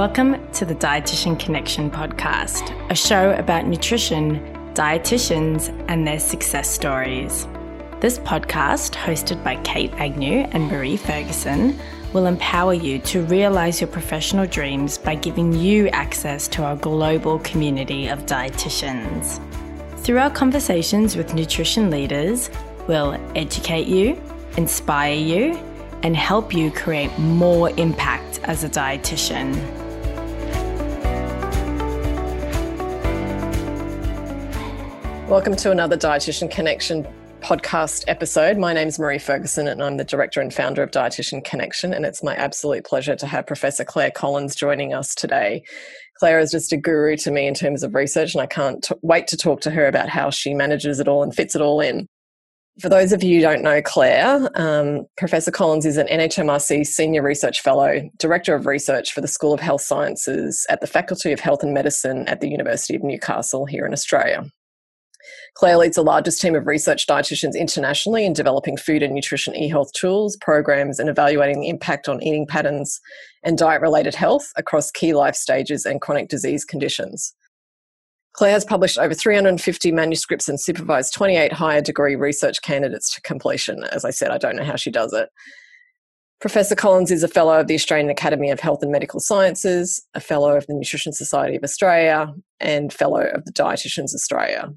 Welcome to the Dietitian Connection podcast, a show about nutrition, dietitians, and their success stories. This podcast, hosted by Kate Agnew and Maree Ferguson, will empower you to realize your professional dreams by giving you access to our global community of dietitians. Through our conversations with nutrition leaders, we'll educate you, inspire you, and help you create more impact as a dietitian. Welcome to another Dietitian Connection podcast episode. My name is Maree Ferguson, and I'm the director and founder of Dietitian Connection. And it's my absolute pleasure to have Professor Claire Collins joining us today. Claire is just a guru to me in terms of research, and I can't t- wait to talk to her about how she manages it all and fits it all in. For those of you who don't know Claire, um, Professor Collins is an NHMRC Senior Research Fellow, Director of Research for the School of Health Sciences at the Faculty of Health and Medicine at the University of Newcastle here in Australia. Claire leads the largest team of research dietitians internationally in developing food and nutrition e-health tools, programs, and evaluating the impact on eating patterns and diet-related health across key life stages and chronic disease conditions. Claire has published over 350 manuscripts and supervised 28 higher degree research candidates to completion. As I said, I don't know how she does it. Professor Collins is a Fellow of the Australian Academy of Health and Medical Sciences, a Fellow of the Nutrition Society of Australia, and Fellow of the Dietitians Australia.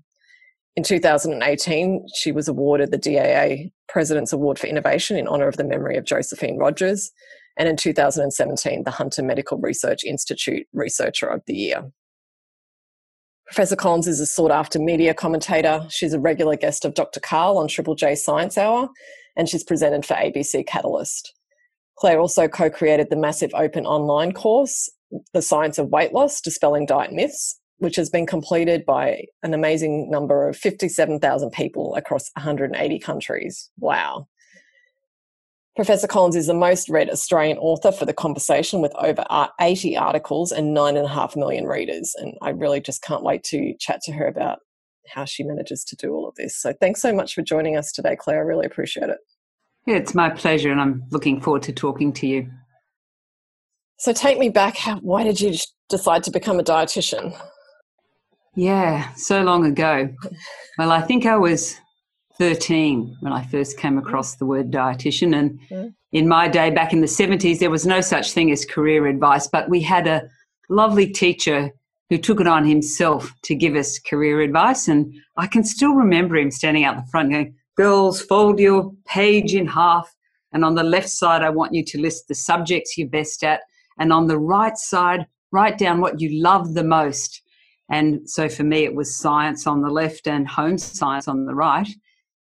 In 2018, she was awarded the DAA President's Award for Innovation in honour of the memory of Josephine Rogers, and in 2017, the Hunter Medical Research Institute Researcher of the Year. Professor Collins is a sought after media commentator. She's a regular guest of Dr. Karl on Triple J Science Hour, and she's presented for ABC Catalyst. Claire also co created the massive open online course, The Science of Weight Loss Dispelling Diet Myths, which has been completed by an amazing number of 57,000 people across 180 countries. Wow. Professor Collins is the most read Australian author for The Conversation with over 80 articles and 9.5 million readers. And I really just can't wait to chat to her about how she manages to do all of this. So thanks so much for joining us today, Claire. I really appreciate it. Yeah, it's my pleasure, and I'm looking forward to talking to you. So take me back. How, why did you decide to become a dietitian? Yeah, so long ago. Well, I think I was 13 when I first came across the word dietitian. And in my day, back in the 70s, there was no such thing as career advice, but we had a lovely teacher who took it on himself to give us career advice. And I can still remember him standing out the front going, Girls, fold your page in half. And on the left side, I want you to list the subjects you're best at. And on the right side, write down what you love the most. And so for me, it was science on the left and home science on the right.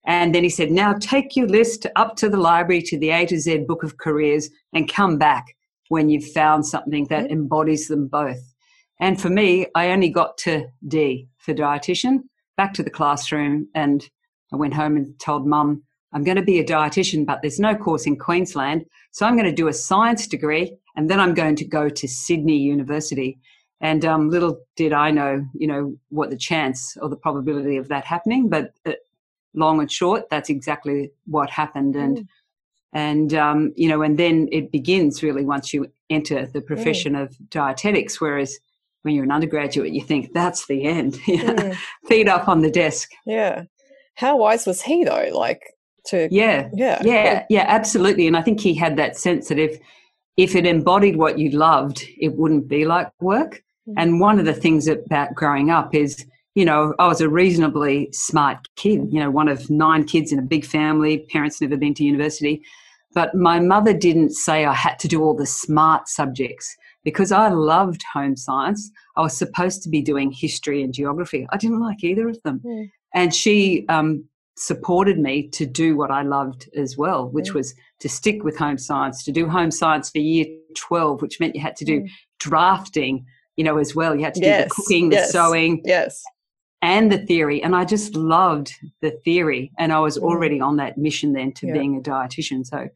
And then he said, Now take your list up to the library to the A to Z book of careers and come back when you've found something that embodies them both. And for me, I only got to D for dietitian, back to the classroom. And I went home and told mum, I'm going to be a dietitian, but there's no course in Queensland. So I'm going to do a science degree and then I'm going to go to Sydney University. And um, little did I know, you know, what the chance or the probability of that happening. But uh, long and short, that's exactly what happened. And mm. and um, you know, and then it begins really once you enter the profession mm. of dietetics. Whereas when you're an undergraduate, you think that's the end. mm. Feet up on the desk. Yeah. How wise was he though? Like to yeah, yeah, yeah, yeah, absolutely. And I think he had that sense that if if it embodied what you loved, it wouldn't be like work. Mm-hmm. And one of the things about growing up is, you know, I was a reasonably smart kid, you know, one of nine kids in a big family, parents never been to university. But my mother didn't say I had to do all the smart subjects because I loved home science. I was supposed to be doing history and geography. I didn't like either of them. Mm. And she um, supported me to do what I loved as well, which mm. was to stick with home science, to do home science for year 12, which meant you had to do mm. drafting you know, as well. You had to yes, do the cooking, the yes, sewing, yes, and the theory. And I just loved the theory, and I was mm. already on that mission then to yeah. being a dietitian. So,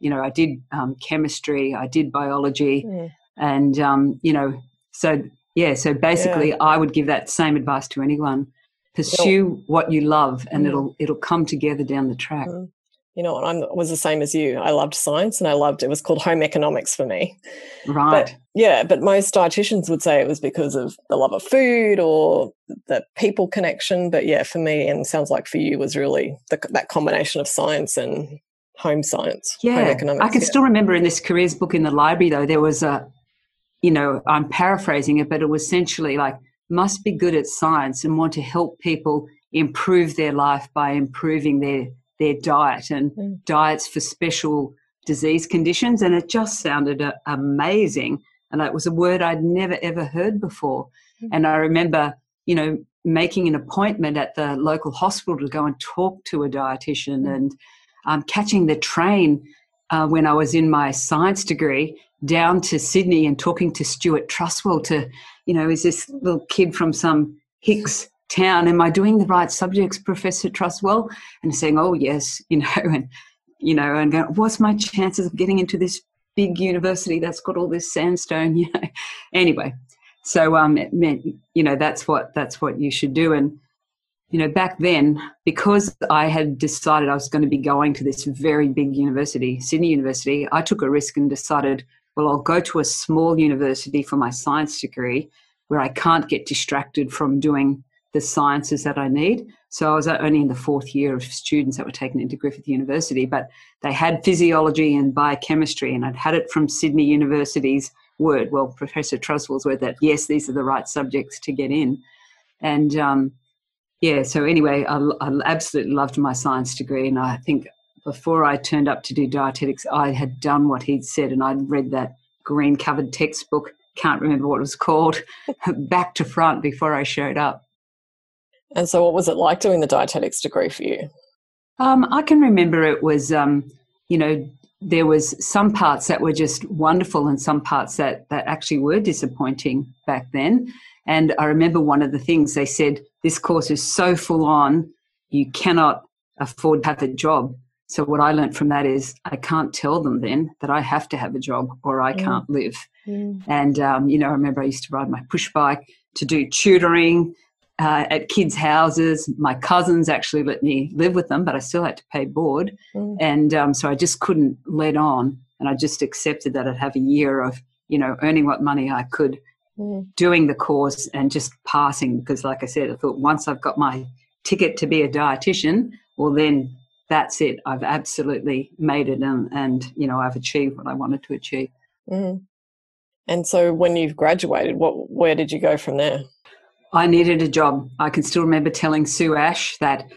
you know, I did um, chemistry, I did biology, mm. and um, you know, so yeah. So basically, yeah. I would give that same advice to anyone: pursue what you love, and mm. it'll it'll come together down the track. Mm. You know, I was the same as you. I loved science and I loved it was called home economics for me. Right. But, yeah, but most dietitians would say it was because of the love of food or the people connection. But yeah, for me, and sounds like for you, was really the, that combination of science and home science. Yeah, home economics, I can yeah. still remember in this careers book in the library though there was a, you know, I'm paraphrasing it, but it was essentially like must be good at science and want to help people improve their life by improving their their diet and mm. diets for special disease conditions. And it just sounded uh, amazing. And it was a word I'd never ever heard before. Mm. And I remember, you know, making an appointment at the local hospital to go and talk to a dietitian mm. and um, catching the train uh, when I was in my science degree down to Sydney and talking to Stewart Truswell to, you know, is this little kid from some Hicks town. Am I doing the right subjects, Professor Truswell? And saying, oh, yes, you know, and, you know, and going, what's my chances of getting into this big university that's got all this sandstone, you know? Anyway, so, um, it meant, you know, that's what, that's what you should do. And, you know, back then, because I had decided I was going to be going to this very big university, Sydney University, I took a risk and decided, well, I'll go to a small university for my science degree where I can't get distracted from doing the sciences that I need. So I was only in the fourth year of students that were taken into Griffith University, but they had physiology and biochemistry, and I'd had it from Sydney University's word, well, Professor Truswell's word, that yes, these are the right subjects to get in. And um, yeah, so anyway, I, I absolutely loved my science degree, and I think before I turned up to do dietetics, I had done what he'd said, and I'd read that green covered textbook, can't remember what it was called, back to front before I showed up. And so, what was it like doing the dietetics degree for you? Um, I can remember it was, um, you know, there was some parts that were just wonderful and some parts that, that actually were disappointing back then. And I remember one of the things they said, this course is so full on, you cannot afford to have a job. So what I learned from that is I can't tell them then that I have to have a job or I mm. can't live. Mm. And, um, you know, I remember I used to ride my push bike to do tutoring uh, at kids' houses. My cousins actually let me live with them, but I still had to pay board. Mm. And um, so I just couldn't let on. And I just accepted that I'd have a year of, you know, earning what money I could, mm. doing the course and just passing. Because, like I said, I thought once I've got my ticket to be a dietitian, well, then that's it. I've absolutely made it and, and you know, I've achieved what I wanted to achieve. Mm. And so when you've graduated, what, where did you go from there? I needed a job. I can still remember telling Sue Ash that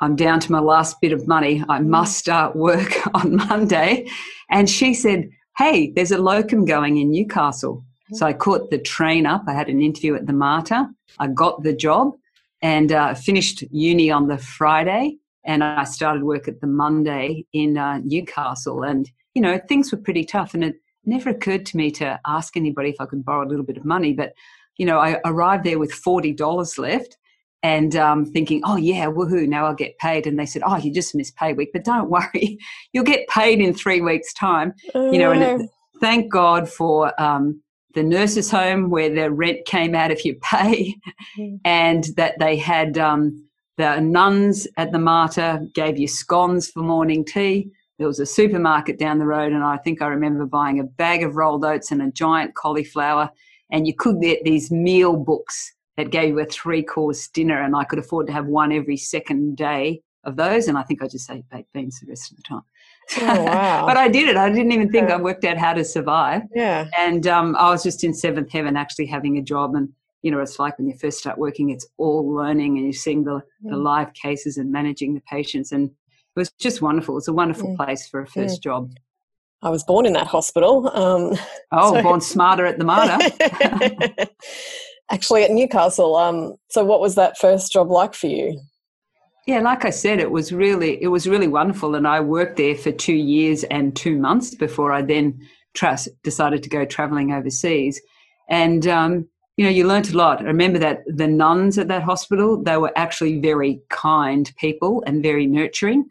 I'm down to my last bit of money. I must start work on Monday. And she said, Hey, there's a locum going in Newcastle. So I caught the train up. I had an interview at the Mater. I got the job and uh, finished uni on the Friday. And I started work at the Monday in uh, Newcastle. And, you know, things were pretty tough. And it never occurred to me to ask anybody if I could borrow a little bit of money. But you know, I arrived there with $40 left and um, thinking, oh, yeah, woohoo, now I'll get paid. And they said, oh, you just missed pay week, but don't worry, you'll get paid in three weeks' time. You know, and it, thank God for um, the nurses' home where the rent came out if you pay, mm. and that they had um, the nuns at the Mater gave you scones for morning tea. There was a supermarket down the road, and I think I remember buying a bag of rolled oats and a giant cauliflower and you could get these meal books that gave you a three course dinner, and I could afford to have one every second day of those. And I think I just ate baked beans the rest of the time. Oh, wow. but I did it. I didn't even think yeah. I worked out how to survive. Yeah. And um, I was just in seventh heaven actually having a job. And, you know, it's like when you first start working, it's all learning and you're seeing the, mm. the live cases and managing the patients. And it was just wonderful. It's a wonderful mm. place for a first mm. job. I was born in that hospital. Um, oh, so. born smarter at the Mater. Actually, at Newcastle. Um, so, what was that first job like for you? Yeah, like I said, it was really it was really wonderful, and I worked there for two years and two months before I then trust, decided to go traveling overseas. And um, you know, you learnt a lot. I remember that the nuns at that hospital they were actually very kind people and very nurturing.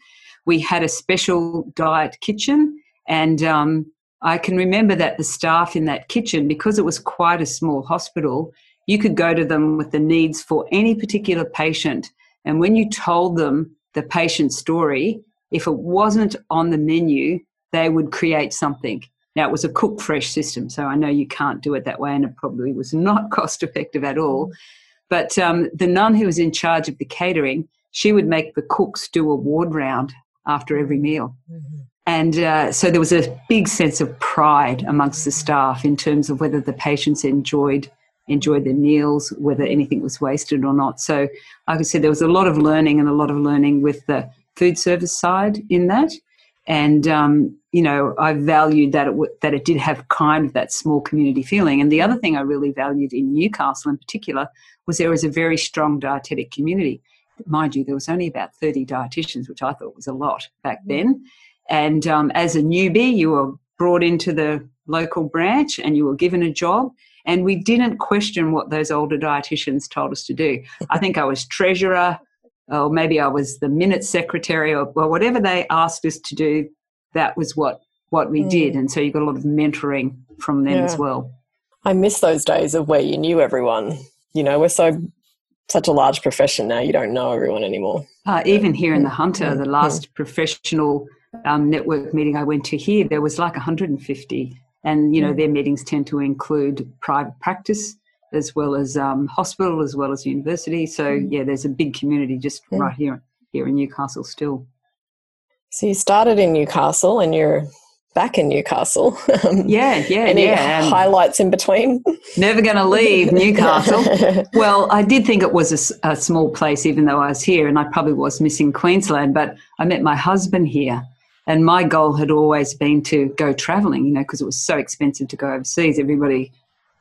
We had a special diet kitchen and um, I can remember that the staff in that kitchen, because it was quite a small hospital, you could go to them with the needs for any particular patient. And when you told them the patient's story, if it wasn't on the menu, they would create something. Now, it was a cook fresh system, so I know you can't do it that way, and it probably was not cost effective at all. But um, the nun who was in charge of the catering, she would make the cooks do a ward round after every meal. Mm-hmm. And uh, so there was a big sense of pride amongst the staff in terms of whether the patients enjoyed enjoyed their meals, whether anything was wasted or not. So, like I said, there was a lot of learning and a lot of learning with the food service side in that. And um, you know, I valued that it w- that it did have kind of that small community feeling. And the other thing I really valued in Newcastle, in particular, was there was a very strong dietetic community. Mind you, there was only about thirty dietitians, which I thought was a lot back then. And um, as a newbie, you were brought into the local branch and you were given a job. And we didn't question what those older dietitians told us to do. I think I was treasurer, or maybe I was the minute secretary, or well, whatever they asked us to do, that was what what we mm. did. And so you got a lot of mentoring from them yeah. as well. I miss those days of where you knew everyone. You know, we're so such a large profession now. You don't know everyone anymore. Uh, even here in the Hunter, mm. the last mm. professional um, network meeting I went to here, there was like 150 and you know mm. their meetings tend to include private practice as well as um, hospital as well as university so mm. yeah there's a big community just yeah. right here here in newcastle still so you started in newcastle and you're back in newcastle um, yeah yeah any yeah. highlights in between never going to leave newcastle well i did think it was a, a small place even though i was here and i probably was missing queensland but i met my husband here and my goal had always been to go traveling, you know, because it was so expensive to go overseas. Everybody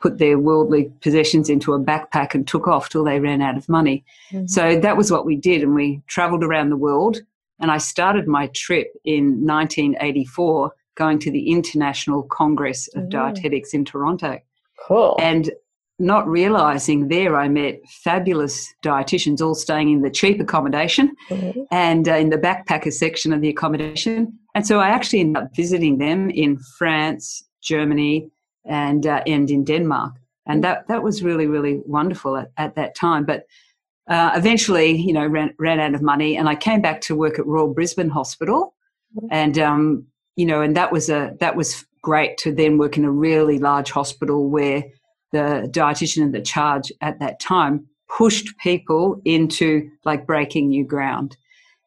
put their worldly possessions into a backpack and took off till they ran out of money. Mm-hmm. So that was what we did. And we traveled around the world. And I started my trip in 1984 going to the International Congress of mm-hmm. Dietetics in Toronto. Cool. And not realizing there I met fabulous dietitians all staying in the cheap accommodation mm-hmm. and uh, in the backpacker section of the accommodation. And so I actually ended up visiting them in France, Germany, and uh, and in Denmark. And that that was really really wonderful at, at that time. But uh, eventually, you know, ran ran out of money, and I came back to work at Royal Brisbane Hospital, mm-hmm. and um, you know, and that was a that was great to then work in a really large hospital where the dietitian in the charge at that time pushed people into like breaking new ground.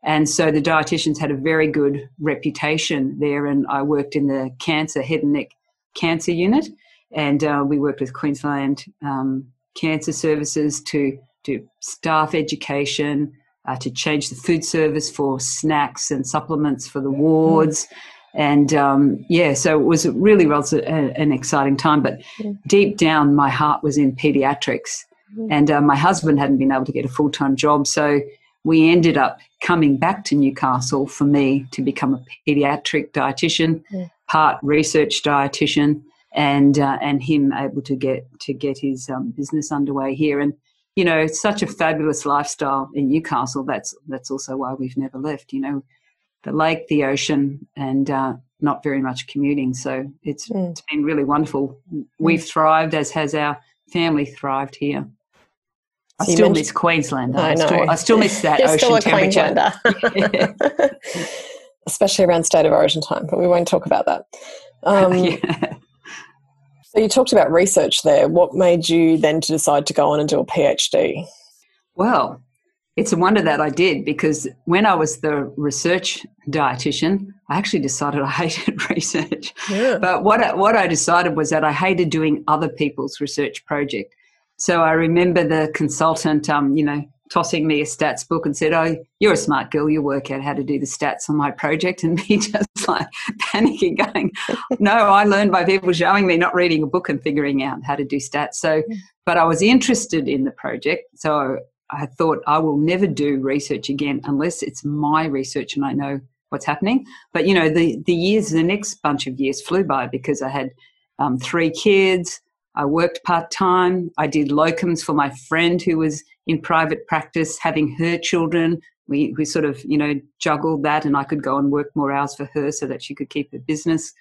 And so the dietitians had a very good reputation there. And I worked in the cancer, head and neck cancer unit. And uh, we worked with Queensland um, Cancer Services to do staff education, uh, to change the food service for snacks and supplements for the wards. And um, yeah, so it was really was a, an exciting time. But deep down, my heart was in pediatrics, mm-hmm. and uh, my husband hadn't been able to get a full time job, so we ended up coming back to Newcastle for me to become a pediatric dietitian, yeah. part research dietitian, and uh, and him able to get to get his um, business underway here. And you know, it's such a fabulous lifestyle in Newcastle. That's that's also why we've never left. You know, the lake, the ocean, and uh, not very much commuting. So it's, mm. it's been really wonderful. We've mm. thrived, as has our family thrived here. I still miss Queensland. I, I, still, I still miss that You're ocean temperature. Especially around state of origin time, but we won't talk about that. Um, yeah. So you talked about research there. What made you then to decide to go on and do a PhD? Well, it's a wonder that I did because when I was the research dietitian, I actually decided I hated research. Yeah. But what I, what I decided was that I hated doing other people's research project. So I remember the consultant, um, you know, tossing me a stats book and said, "Oh, you're a smart girl. You work out how to do the stats on my project." And me just like panicking, going, "No, I learned by people showing me, not reading a book and figuring out how to do stats." So, but I was interested in the project, so I thought I will never do research again unless it's my research and I know what's happening. But you know, the the years, the next bunch of years flew by because I had um, three kids. I worked part time. I did locums for my friend who was in private practice, having her children. We we sort of you know juggled that, and I could go and work more hours for her so that she could keep her business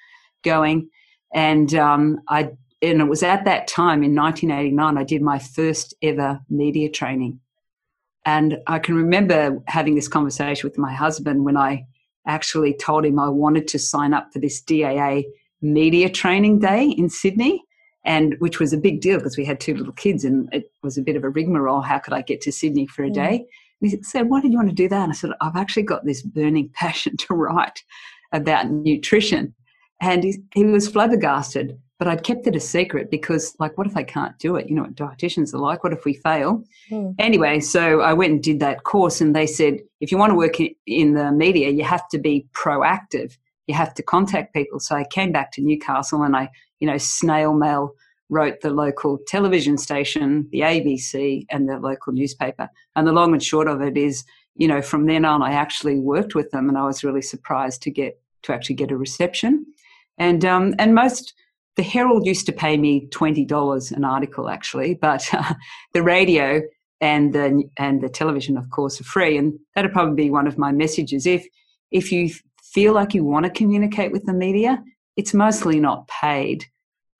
going. And um, I and it was at that time in 1989 I did my first ever media training and I can remember having this conversation with my husband when I actually told him I wanted to sign up for this DAA media training day in Sydney, and which was a big deal because we had two little kids and it was a bit of a rigmarole. How could I get to Sydney for a mm. day? And he said, Why did you want to do that? And I said, I've actually got this burning passion to write about nutrition. And he, he was flabbergasted, but I'd kept it a secret because, like, what if I can't do it? You know what dietitians are like. What if we fail? Mm. Anyway, so I went and did that course, and they said, if you want to work in the media, you have to be proactive you have to contact people. So I came back to Newcastle and I, you know, snail mail wrote the local television station, the ABC, and the local newspaper. And the long and short of it is, you know, from then on, I actually worked with them, and I was really surprised to get to actually get a reception. And um, and most the Herald used to pay me twenty dollars an article, actually, but uh, the radio and the and the television, of course, are free. And that'd probably be one of my messages. If if you feel like you want to communicate with the media, it's mostly not paid,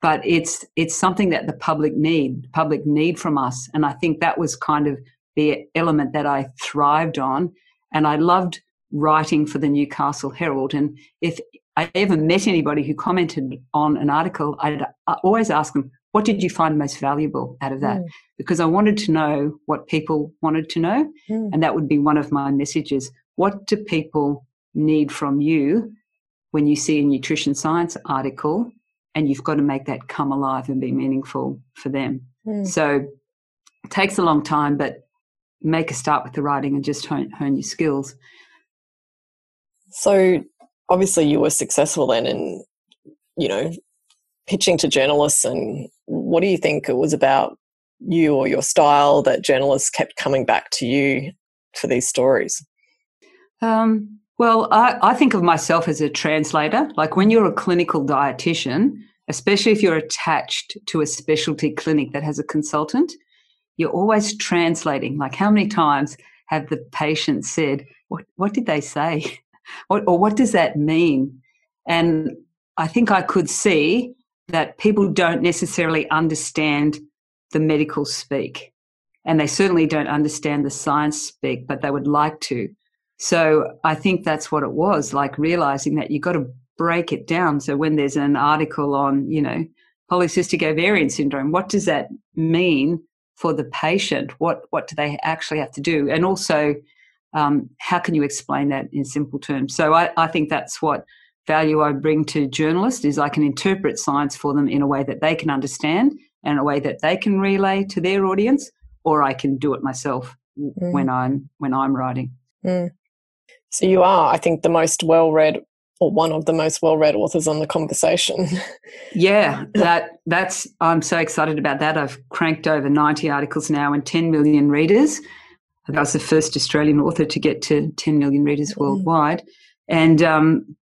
but it's it's something that the public need, public need from us. And I think that was kind of the element that I thrived on. And I loved writing for the Newcastle Herald. And if I ever met anybody who commented on an article, I'd always ask them, what did you find most valuable out of that? Mm. Because I wanted to know what people wanted to know. Mm. And that would be one of my messages. What do people need from you when you see a nutrition science article and you've got to make that come alive and be meaningful for them. Mm. So it takes a long time, but make a start with the writing and just hone, hone your skills. So obviously you were successful then in, you know, pitching to journalists and what do you think it was about you or your style that journalists kept coming back to you for these stories? Um, well, I, I think of myself as a translator. Like when you're a clinical dietitian, especially if you're attached to a specialty clinic that has a consultant, you're always translating. Like how many times have the patient said, What, what did they say? or, or what does that mean? And I think I could see that people don't necessarily understand the medical speak. And they certainly don't understand the science speak, but they would like to. So I think that's what it was like realizing that you've got to break it down. So when there's an article on, you know, polycystic ovarian syndrome, what does that mean for the patient? What what do they actually have to do? And also, um, how can you explain that in simple terms? So I, I think that's what value I bring to journalists is I can interpret science for them in a way that they can understand and a way that they can relay to their audience, or I can do it myself mm. when I'm when I'm writing. Mm. So you are, I think, the most well read or one of the most well read authors on the conversation. yeah, that that's I'm so excited about that. I've cranked over 90 articles now and 10 million readers. I was the first Australian author to get to 10 million readers mm. worldwide. And um,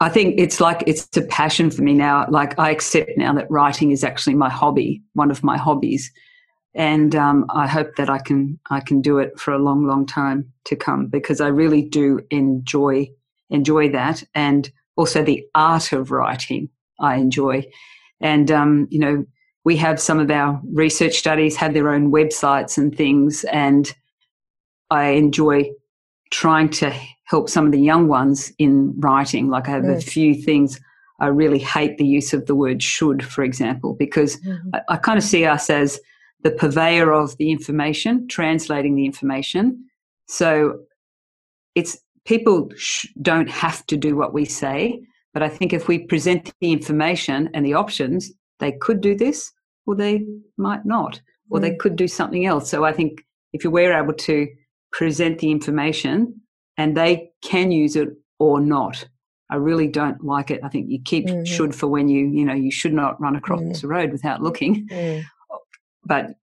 I think it's like it's a passion for me now. Like I accept now that writing is actually my hobby, one of my hobbies and um, I hope that I can I can do it for a long, long time to come because I really do enjoy enjoy that, and also the art of writing I enjoy, and um, you know we have some of our research studies have their own websites and things, and I enjoy trying to help some of the young ones in writing. Like I have a few things. I really hate the use of the word should, for example, because mm-hmm. I, I kind of see us as the purveyor of the information, translating the information. So it's people sh- don't have to do what we say, but I think if we present the information and the options, they could do this or they might not, or mm. they could do something else. So I think if we're able to present the information and they can use it or not. I really don't like it. I think you keep mm-hmm. should for when you, you know, you should not run across mm. the road without looking. Mm but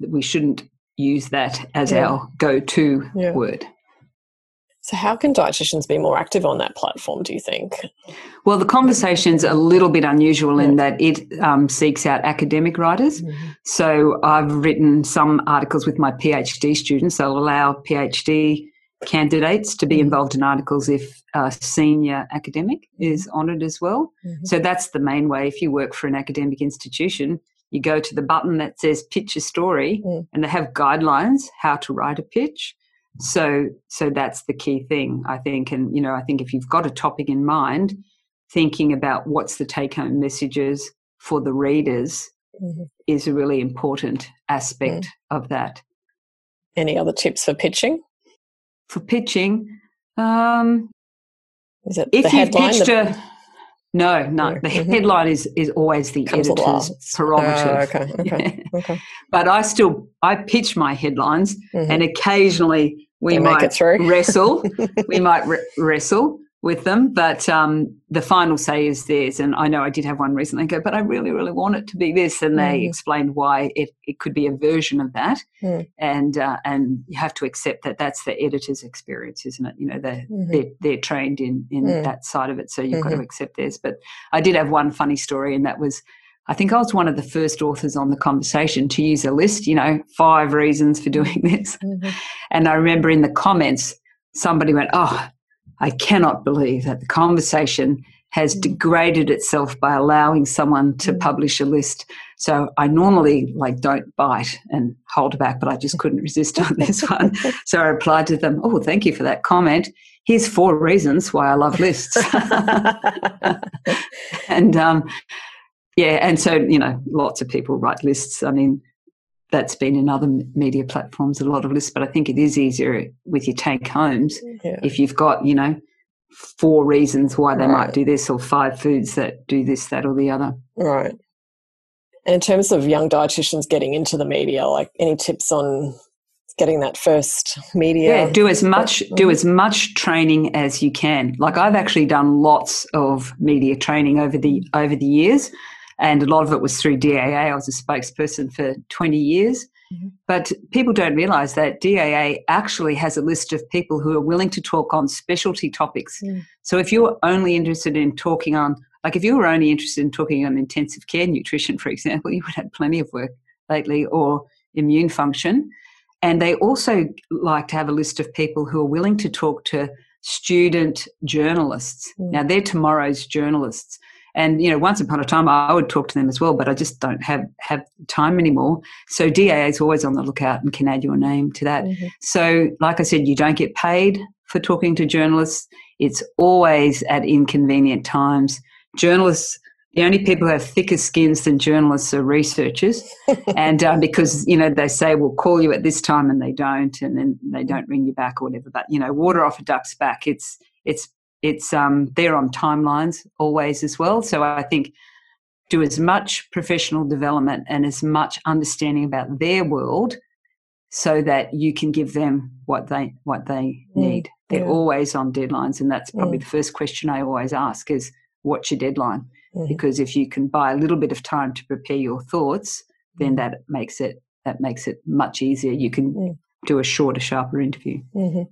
we shouldn't use that as yeah. our go-to yeah. word. So, how can dietitians be more active on that platform? Do you think? Well, the conversation's a little bit unusual in that it um, seeks out academic writers. Mm-hmm. So, I've written some articles with my PhD students. They'll allow PhD candidates to be mm-hmm. involved in articles if a senior academic is honoured as well. Mm-hmm. So, that's the main way. If you work for an academic institution, you go to the button that says pitch a story mm. and they have guidelines how to write a pitch So, so that's the key thing, I think. And, you know, I think if you've got a topic in mind, thinking about what's the take home messages for the readers mm-hmm. is a really important aspect mm. of that. Any other tips for pitching? For pitching, um, is it if you've pitched a no, no. The mm-hmm. headline is is always the Comes editor's prerogative. Oh, okay, okay, yeah. okay. But I still I pitch my headlines, mm-hmm. and occasionally we might wrestle. we might re- wrestle, with them. But um, the final say is theirs. And I know I did have one recently go, but I really, really want it to be this. And they mm. explained why it, it could be a version of that. Mm. And uh, and you have to accept that that's the editor's experience, isn't it? You know, they're, mm-hmm. they're, they're, trained in, in mm. that side of it. So you've mm-hmm. got to mm-hmm. accept theirs. But I did have one funny story, and that was I think I was one of the first authors on the conversation to use a list, you know, five reasons for doing this. Mm-hmm. And I remember in the comments, somebody went, Oh, I cannot believe that the conversation has mm. degraded itself by allowing someone to mm. publish a list. So I normally like don't bite and hold back, but I just couldn't resist on this one. So I replied to them, "Oh, thank you for that comment. Here's four reasons why I love lists." and um, yeah, and so you know, lots of people write lists. I mean, that's been in other media platforms a lot of lists but i think it is easier with your take homes mm-hmm. yeah. if you've got you know four reasons why they right. might do this or five foods that do this that or the other right and in terms of young dietitians getting into the media like any tips on getting that first media yeah do as much do as much training as you can like i've actually done lots of media training over the over the years and a lot of it was through DAA. I was a spokesperson for 20 years. Mm-hmm. But people don't realize that DAA actually has a list of people who are willing to talk on specialty topics. Mm. So if you're only interested in talking on, like if you were only interested in talking on intensive care nutrition, for example, you would have plenty of work lately, or immune function. And they also like to have a list of people who are willing to talk to student journalists. Mm. Now, they're tomorrow's journalists. And you know, once upon a time, I would talk to them as well, but I just don't have have time anymore. So DAA is always on the lookout and can add your name to that. Mm-hmm. So, like I said, you don't get paid for talking to journalists. It's always at inconvenient times. Journalists the only people who have thicker skins than journalists are researchers, and uh, because you know they say we'll call you at this time and they don't, and then they don't ring you back or whatever. But you know, water off a duck's back. It's it's it's um, they're on timelines always as well. So I think do as much professional development and as much understanding about their world so that you can give them what they what they mm, need. They're yeah. always on deadlines, and that's probably mm. the first question I always ask: is what's your deadline? Mm. Because if you can buy a little bit of time to prepare your thoughts, then mm. that makes it that makes it much easier. You can mm. do a shorter, sharper interview. Mm-hmm.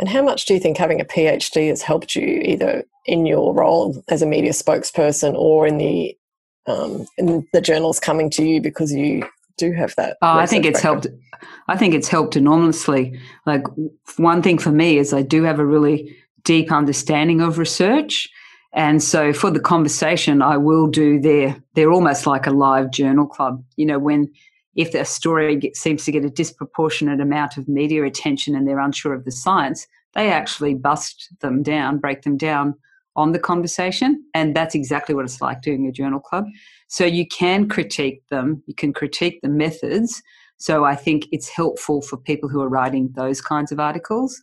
And how much do you think having a PhD has helped you either in your role as a media spokesperson or in the um, in the journals coming to you because you do have that? Oh, I think it's background? helped. I think it's helped enormously. Like one thing for me is I do have a really deep understanding of research. And so for the conversation, I will do their, they're almost like a live journal club. You know, when if a story get, seems to get a disproportionate amount of media attention and they're unsure of the science, they actually bust them down, break them down on the conversation. And that's exactly what it's like doing a journal club. So you can critique them, you can critique the methods. So I think it's helpful for people who are writing those kinds of articles.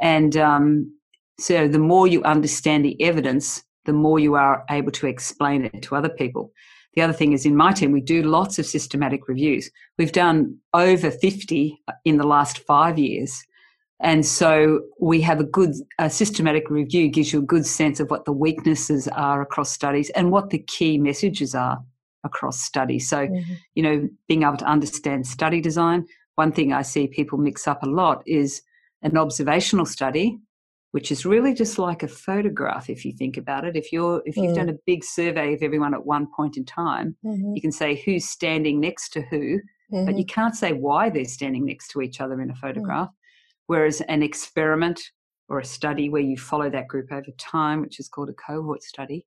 And um, so the more you understand the evidence, the more you are able to explain it to other people. The other thing is in my team, we do lots of systematic reviews. We've done over 50 in the last five years. And so we have a good a systematic review gives you a good sense of what the weaknesses are across studies and what the key messages are across studies. So, mm-hmm. you know, being able to understand study design. One thing I see people mix up a lot is an observational study which is really just like a photograph if you think about it if you're if you've mm. done a big survey of everyone at one point in time mm-hmm. you can say who's standing next to who mm-hmm. but you mm-hmm. can't say why they're standing next to each other in a mm. photograph mm. whereas an experiment or a study where you follow that group over time which is called a cohort study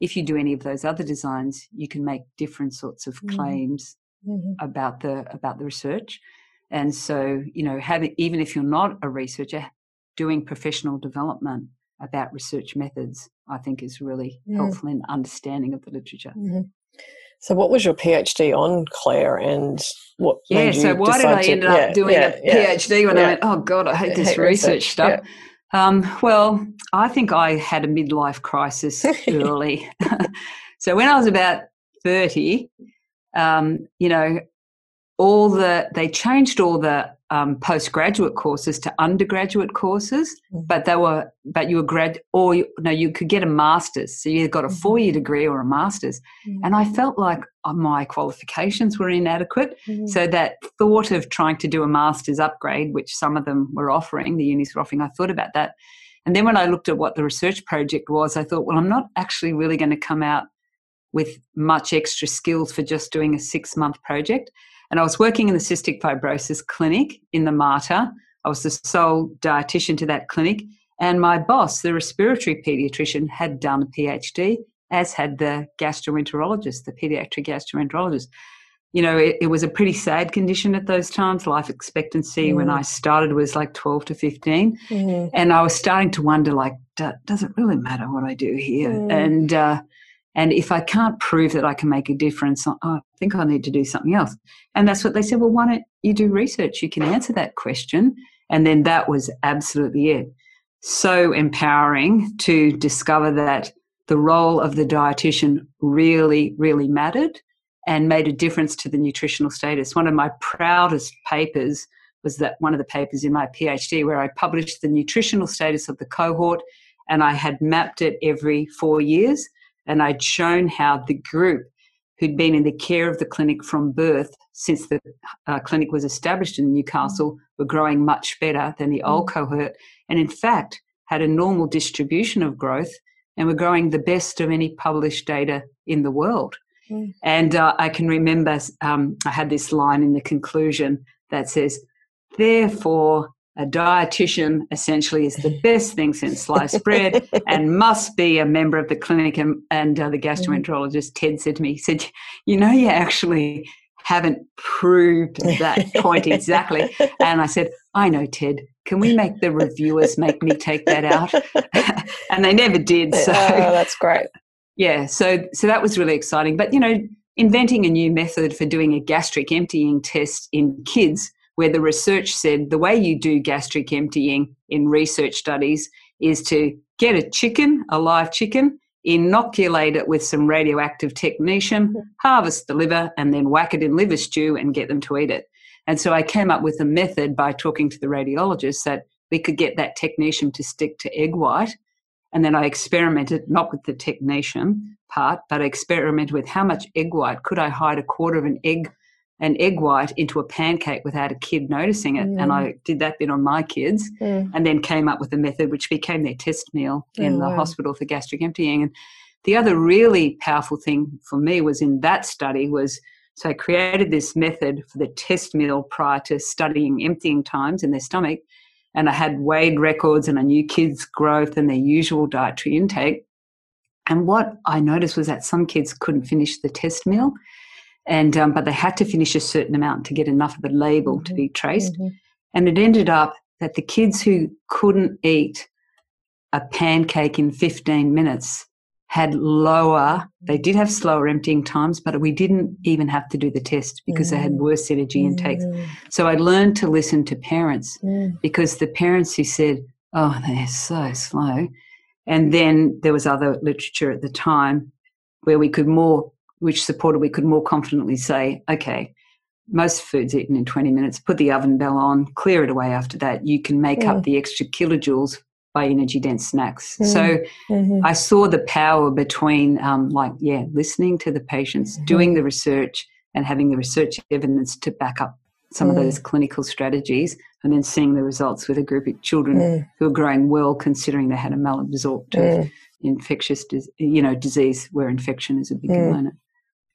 if you do any of those other designs you can make different sorts of mm-hmm. claims mm-hmm. about the about the research And so, you know, having even if you're not a researcher, doing professional development about research methods, I think, is really mm. helpful in understanding of the literature. Mm-hmm. So, what was your PhD on, Claire, and what? Yeah, so why did I end up yeah, doing yeah, a PhD when I went, oh God, I hate this hate research, research, stuff? Um, well, I think I had a midlife crisis early. so, when I was about 30, um, you know, all the they changed all the um, postgraduate courses to undergraduate courses, mm-hmm. but they were but you were grad or you, no you could get a master's, so you got a mm-hmm. four year degree or a master's, mm-hmm. and I felt like uh, my qualifications were inadequate. Mm-hmm. So that thought of trying to do a master's upgrade, which some of them were offering, the unis were offering, I thought about that, and then when I looked at what the research project was, I thought, well, I'm not actually really going to come out with much extra skills for just doing a six month project. And I was working in the cystic fibrosis clinic in the Mater. I was the sole dietitian to that clinic. And my boss, the respiratory pediatrician, had done a PhD, as had the gastroenterologist, the pediatric gastroenterologist. You know, it, it was a pretty sad condition at those times. Life expectancy mm. when I started was like 12 to 15. Mm. And I was starting to wonder, like, does it really matter what I do here? Mm. And, uh, and if I can't prove that I can make a difference, I think I need to do something else. And that's what they said. Well, why don't you do research? You can answer that question. And then that was absolutely it. So empowering to discover that the role of the dietitian really, really mattered and made a difference to the nutritional status. One of my proudest papers was that one of the papers in my PhD where I published the nutritional status of the cohort and I had mapped it every four years and I'd shown how the group who'd been in the care of the clinic from birth since the uh, clinic was established in Newcastle were growing much better than the old mm. cohort, and in fact had a normal distribution of growth and were growing the best of any published data in the world. Mm. And uh, I can remember um, I had this line in the conclusion that says, Therefore, a dietitian essentially is the best thing since sliced bread and must be a member of the clinic. And, and uh, the gastroenterologist, Ted, said to me, he said, You know, you actually haven't proved that point exactly. And I said, I know, Ted. Can we make the reviewers make me take that out? and they never did. So oh, that's great. Yeah, so so that was really exciting. But you know, inventing a new method for doing a gastric emptying test in kids where the research said the way you do gastric emptying in research studies is to get a chicken, a live chicken, inoculate it with some radioactive technetium, harvest the liver, and then whack it in liver stew and get them to eat it. And so I came up with a method by talking to the radiologist that we could get that technetium to stick to egg white. And then I experimented not with the technetium part, but I experimented with how much egg white could I hide a quarter of an egg an egg white into a pancake without a kid noticing it. Mm. And I did that bit on my kids mm. and then came up with a method which became their test meal in oh, the wow. hospital for gastric emptying. And the other really powerful thing for me was in that study was so I created this method for the test meal prior to studying emptying times in their stomach. And I had weighed records and I knew kids' growth and their usual dietary intake. And what I noticed was that some kids couldn't finish the test meal and um, but they had to finish a certain amount to get enough of the label mm-hmm. to be traced. Mm-hmm. And it ended up that the kids who couldn't eat a pancake in 15 minutes had lower, they did have slower emptying times, but we didn't even have to do the test because mm. they had mm. worse energy intakes. Mm. So I learned to listen to parents mm. because the parents who said, oh, they're so slow. And then there was other literature at the time where we could more which supported we could more confidently say, okay, most food's eaten in 20 minutes, put the oven bell on, clear it away after that. You can make up the extra kilojoules by energy dense snacks. Mm. So mm-hmm. I saw the power between, um, like, yeah, listening to the patients, mm-hmm. doing the research, and having the research evidence to back up some mm. of those clinical strategies, and then seeing the results with a group of children mm. who are growing well, considering they had a malabsorptive mm. infectious, you know, disease where infection is a big mm. component.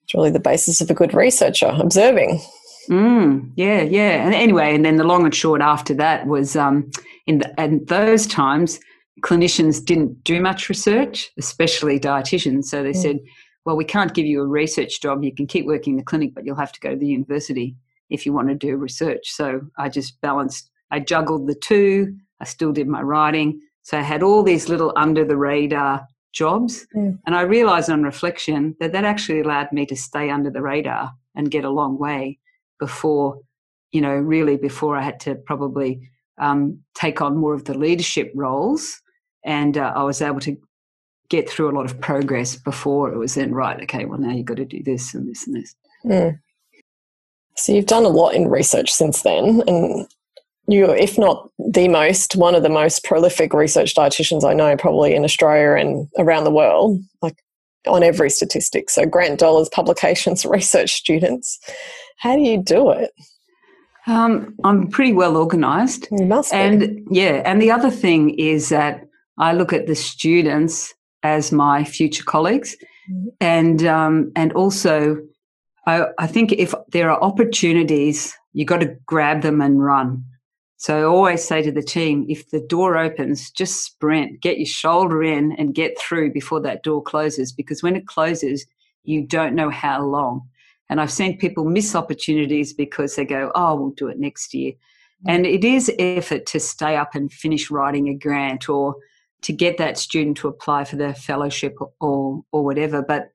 It's really the basis of a good researcher, observing. Mm, yeah, yeah. And anyway, and then the long and short after that was um, in, the, in those times, clinicians didn't do much research, especially dietitians. So they mm. said, well, we can't give you a research job. You can keep working in the clinic, but you'll have to go to the university. if you want to do research. So I just balanced, I juggled the two. I still did my writing. So I had all these little under the radar jobs. Mm. And I realized on reflection that that actually allowed me to stay under the radar and get a long way before, you know, really before I had to probably um, take on more of the leadership roles. And uh, I was able to get through a lot of progress before it was then, right, okay, well, now you've got to do this and this and this. Mm. So you've done a lot in research since then. And you're, if not the most, one of the most prolific research dietitians I know, probably in Australia and around the world, like on every statistic. So grant dollars, publications, research students. How do you do it? Um, I'm pretty well organised. You must be. And yeah, and the other thing is that I look at the students as my future colleagues, mm-hmm. and um, and also I, I think if there are opportunities, you got to grab them and run. So I always say to the team, if the door opens, just sprint, get your shoulder in and get through before that door closes. Because when it closes, you don't know how long. And I've seen people miss opportunities because they go, oh, we'll do it next year. Mm. And it is effort to stay up and finish writing a grant or to get that student to apply for their fellowship or, or whatever. But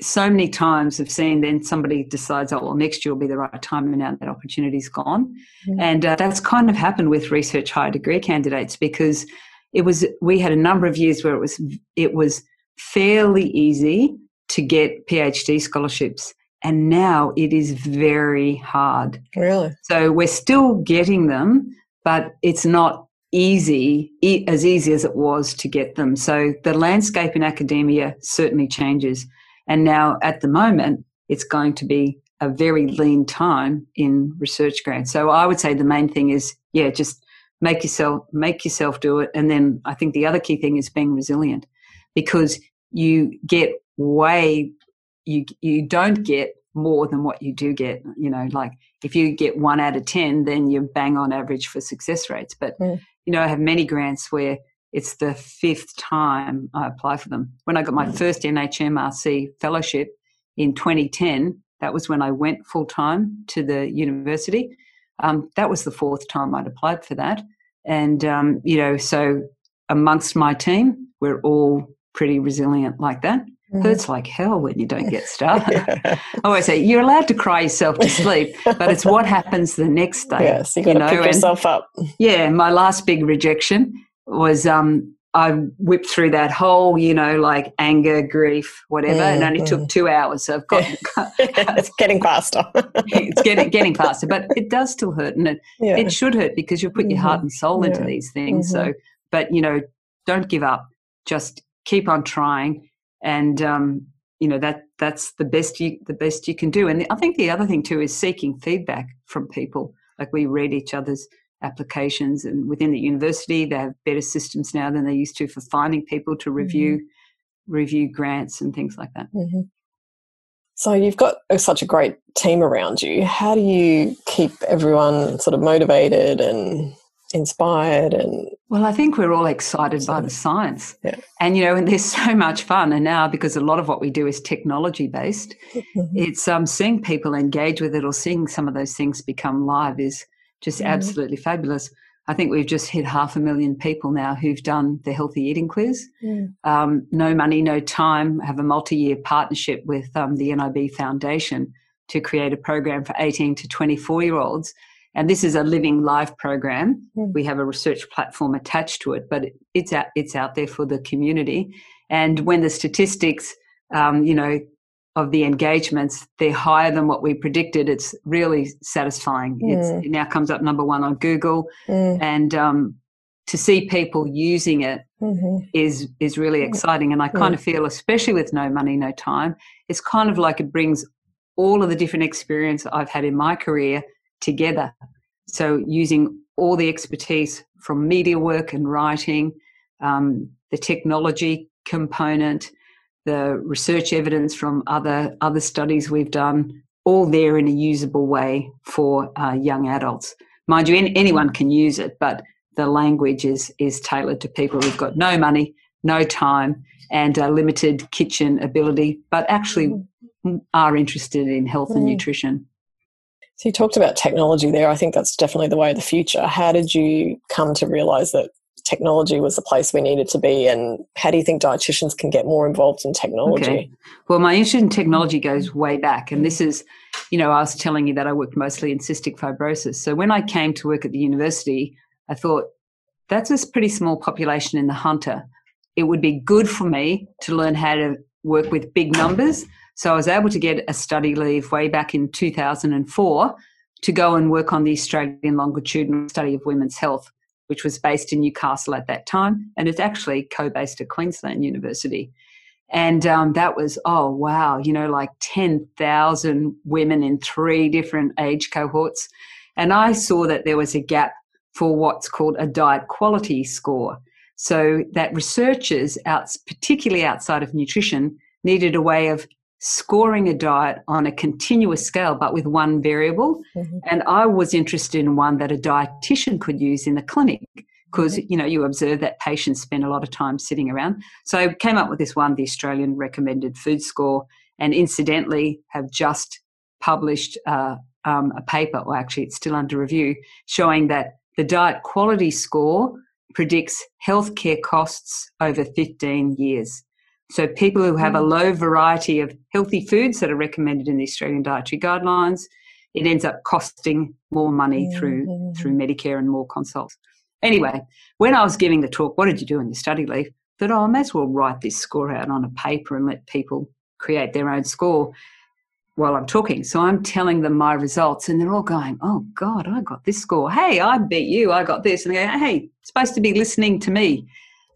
so many times I've seen then somebody decides, oh, well, next year will be the right time, and now that opportunity's gone. Mm-hmm. And uh, that's kind of happened with research higher degree candidates because it was we had a number of years where it was it was fairly easy to get PhD scholarships, and now it is very hard. Really? So we're still getting them, but it's not easy as easy as it was to get them. So the landscape in academia certainly changes. And now at the moment, it's going to be a very lean time in research grants. So I would say the main thing is, yeah, just make yourself make yourself do it. And then I think the other key thing is being resilient because you get way you you don't get more than what you do get. You know, like if you get one out of ten, then you're bang on average for success rates. But mm. you know, I have many grants where it's the fifth time I apply for them. When I got my mm. first NHMRC fellowship in 2010, that was when I went full time to the university. Um, that was the fourth time I'd applied for that. And, um, you know, so amongst my team, we're all pretty resilient like that. Mm. Hurts like hell when you don't get stuff. I always say you're allowed to cry yourself to sleep, but it's what happens the next day. Yes, you got to you know? pick yourself and, up. Yeah, my last big rejection was um, I whipped through that whole, you know, like anger, grief, whatever, mm, and only mm. took two hours. So I've got it's getting faster. it's getting getting faster, but it does still hurt, and it yeah. it should hurt because you put mm-hmm. your heart and soul yeah. into these things. Mm-hmm. So, but you know, don't give up. Just keep on trying, and um, you know that that's the best you the best you can do. And I think the other thing too is seeking feedback from people. Like we read each other's applications and within the university they have better systems now than they used to for finding people to review mm-hmm. review grants and things like that mm-hmm. so you've got such a great team around you how do you keep everyone sort of motivated and inspired and well i think we're all excited by the science yeah. and you know and there's so much fun and now because a lot of what we do is technology based mm-hmm. it's um seeing people engage with it or seeing some of those things become live is just mm-hmm. absolutely fabulous. I think we've just hit half a million people now who've done the healthy eating quiz. Mm. Um, no money, no time. Have a multi-year partnership with um, the NIB Foundation to create a program for 18 to 24 year olds. And this is a living live program. Mm. We have a research platform attached to it, but it, it's out it's out there for the community. And when the statistics, um, you know, of the engagements, they're higher than what we predicted. It's really satisfying. Mm. it now comes up number one on Google, mm. and um, to see people using it mm-hmm. is is really mm. exciting. And I kind of feel, especially with no money, no time, it's kind of like it brings all of the different experience I've had in my career together. So using all the expertise from media work and writing, um, the technology component, the research evidence from other other studies we've done, all there in a usable way for uh, young adults. Mind you, anyone can use it, but the language is is tailored to people who've got no money, no time, and a limited kitchen ability, but actually are interested in health and mm. nutrition. So you talked about technology there. I think that's definitely the way of the future. How did you come to realize that technology was the place we needed to be and how do you think dietitians can get more involved in technology? Okay. Well, my interest in technology goes way back and this is, you know, I was telling you that I worked mostly in cystic fibrosis. So when I came to work at the university, I thought that's a pretty small population in the hunter. It would be good for me to learn how to work with big numbers so I was able to get a study leave way back in 2004 to go and work on the Australian longitudinal study of women's health, which was based in Newcastle at that time. And it's actually co based at Queensland University. And um, that was, oh, wow, you know, like 10,000 women in three different age cohorts. And I saw that there was a gap for what's called a diet quality score. So that researchers, out, particularly outside of nutrition, needed a way of scoring a diet on a continuous scale but with one variable mm-hmm. and i was interested in one that a dietitian could use in the clinic because mm-hmm. you know you observe that patients spend a lot of time sitting around so I came up with this one the australian recommended food score and incidentally have just published uh, um, a paper or actually it's still under review showing that the diet quality score predicts healthcare costs over 15 years so people who have a mm. low variety of healthy foods that are recommended in the Australian dietary guidelines, it ends up costing more money through mm-hmm. through Medicare and more consults. Anyway, when I was giving the talk, what did you do in your study leave? That oh, I may as well write this score out on a paper and let people create their own score while I'm talking. So I'm telling them my results, and they're all going, "Oh God, I got this score. Hey, I beat you. I got this." And they go, "Hey, supposed to be listening to me."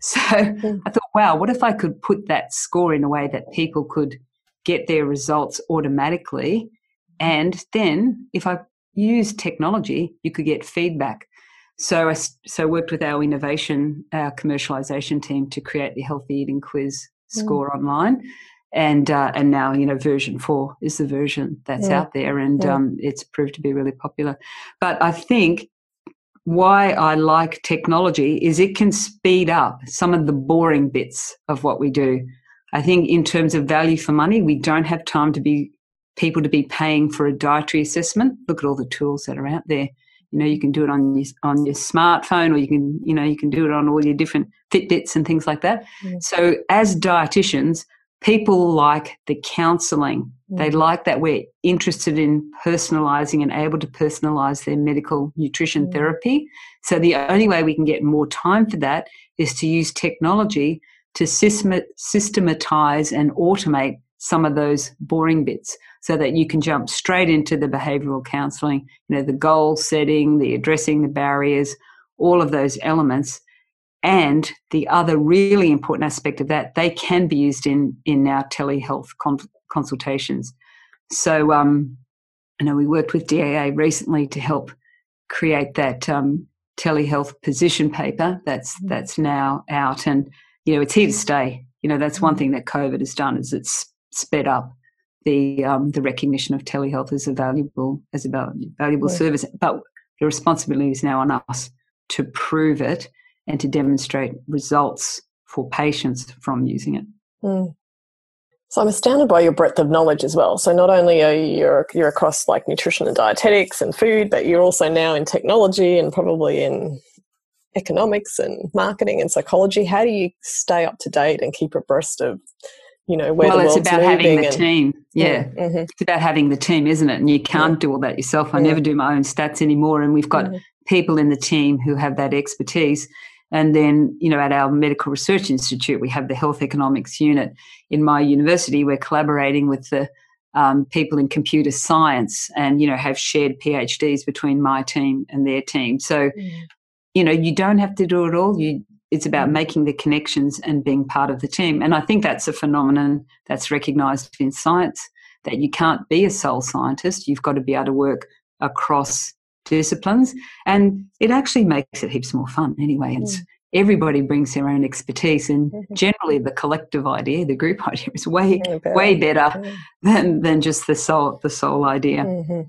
So mm. I thought, wow, what if I could put that score in a way that people could get their results automatically? And then if I use technology, you could get feedback. So I so worked with our innovation, our commercialization team to create the healthy eating quiz score mm. online. And uh, and now you know version four is the version that's yeah. out there, and yeah. um, it's proved to be really popular. But I think why I like technology is it can speed up some of the boring bits of what we do. I think in terms of value for money, we don't have time to be people to be paying for a dietary assessment. Look at all the tools that are out there. You know, you can do it on your on your smartphone, or you can you know you can do it on all your different Fitbits and things like that. Mm. So as dietitians, people like the counseling. Mm. They like that we're interested in personalizing and able to personalize their medical nutrition mm. therapy. So the only way we can get more time for that is to use technology to systematize and automate some of those boring bits so that you can jump straight into the behavioral counseling, you know, the goal setting, the addressing the barriers, all of those elements and the other really important aspect of that, they can be used in in our telehealth con- consultations. So, um, I know we worked with DAA recently to help create that um, telehealth position paper that's mm. that's now out, and you know it's here to stay. You know that's one mm. thing that COVID has done is it's sped up the um, the recognition of telehealth as a valuable as a valuable service, but the responsibility is now on us to prove it and to demonstrate results for patients from using it. Mm. So I'm astounded by your breadth of knowledge as well. So not only are you you're, you're across like nutrition and dietetics and food, but you're also now in technology and probably in economics and marketing and psychology. How do you stay up to date and keep abreast of you know where well, it's about having the and, team. Yeah, mm-hmm. it's about having the team, isn't it? And you can't yeah. do all that yourself. I yeah. never do my own stats anymore, and we've got mm-hmm. people in the team who have that expertise. And then, you know, at our Medical Research Institute, we have the Health Economics Unit. In my university, we're collaborating with the um, people in computer science and, you know, have shared PhDs between my team and their team. So, mm. you know, you don't have to do it all. You, it's about mm. making the connections and being part of the team. And I think that's a phenomenon that's recognized in science that you can't be a sole scientist. You've got to be able to work across disciplines and it actually makes it heaps more fun anyway it's mm. everybody brings their own expertise and mm-hmm. generally the collective idea the group idea is way way better yeah. than than just the sole the sole idea mm-hmm.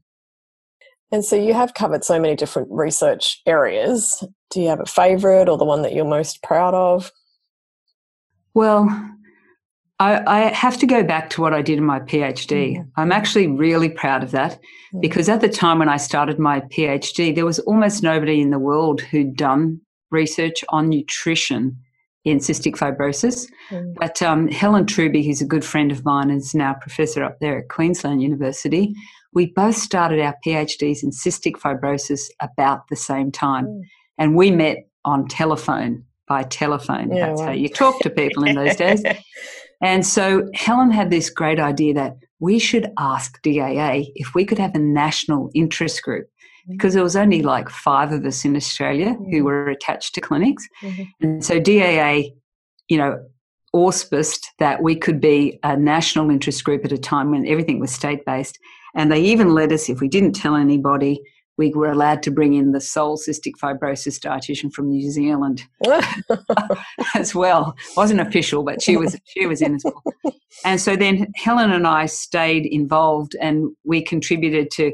and so you have covered so many different research areas do you have a favorite or the one that you're most proud of well I, I, have to go back to what I did in my PhD. Mm-hmm. I'm actually really proud of that mm-hmm. because at the time when I started my PhD, there was almost nobody in the world who'd done research on nutrition in cystic fibrosis. Mm. But um, Helen Truby, who's a good friend of mine, is now professor up there at Queensland University. We both started our PhDs in cystic fibrosis about the same time. Mm. And we met on telephone, by telephone. Yeah, That's how you talk to people in those days. And so Helen had this great idea that we should ask DAA if we could have a national interest group because there was only like five of us in Australia mm-hmm. who were attached to clinics. Mm-hmm. And so DAA, you know, auspiced that we could be a national interest group at a time when everything was state based. And they even let us, if we didn't tell anybody, we were allowed to bring in the sole cystic fibrosis dietitian from New Zealand as well. wasn't official, but she was she was in as well. And so then Helen and I stayed involved, and we contributed to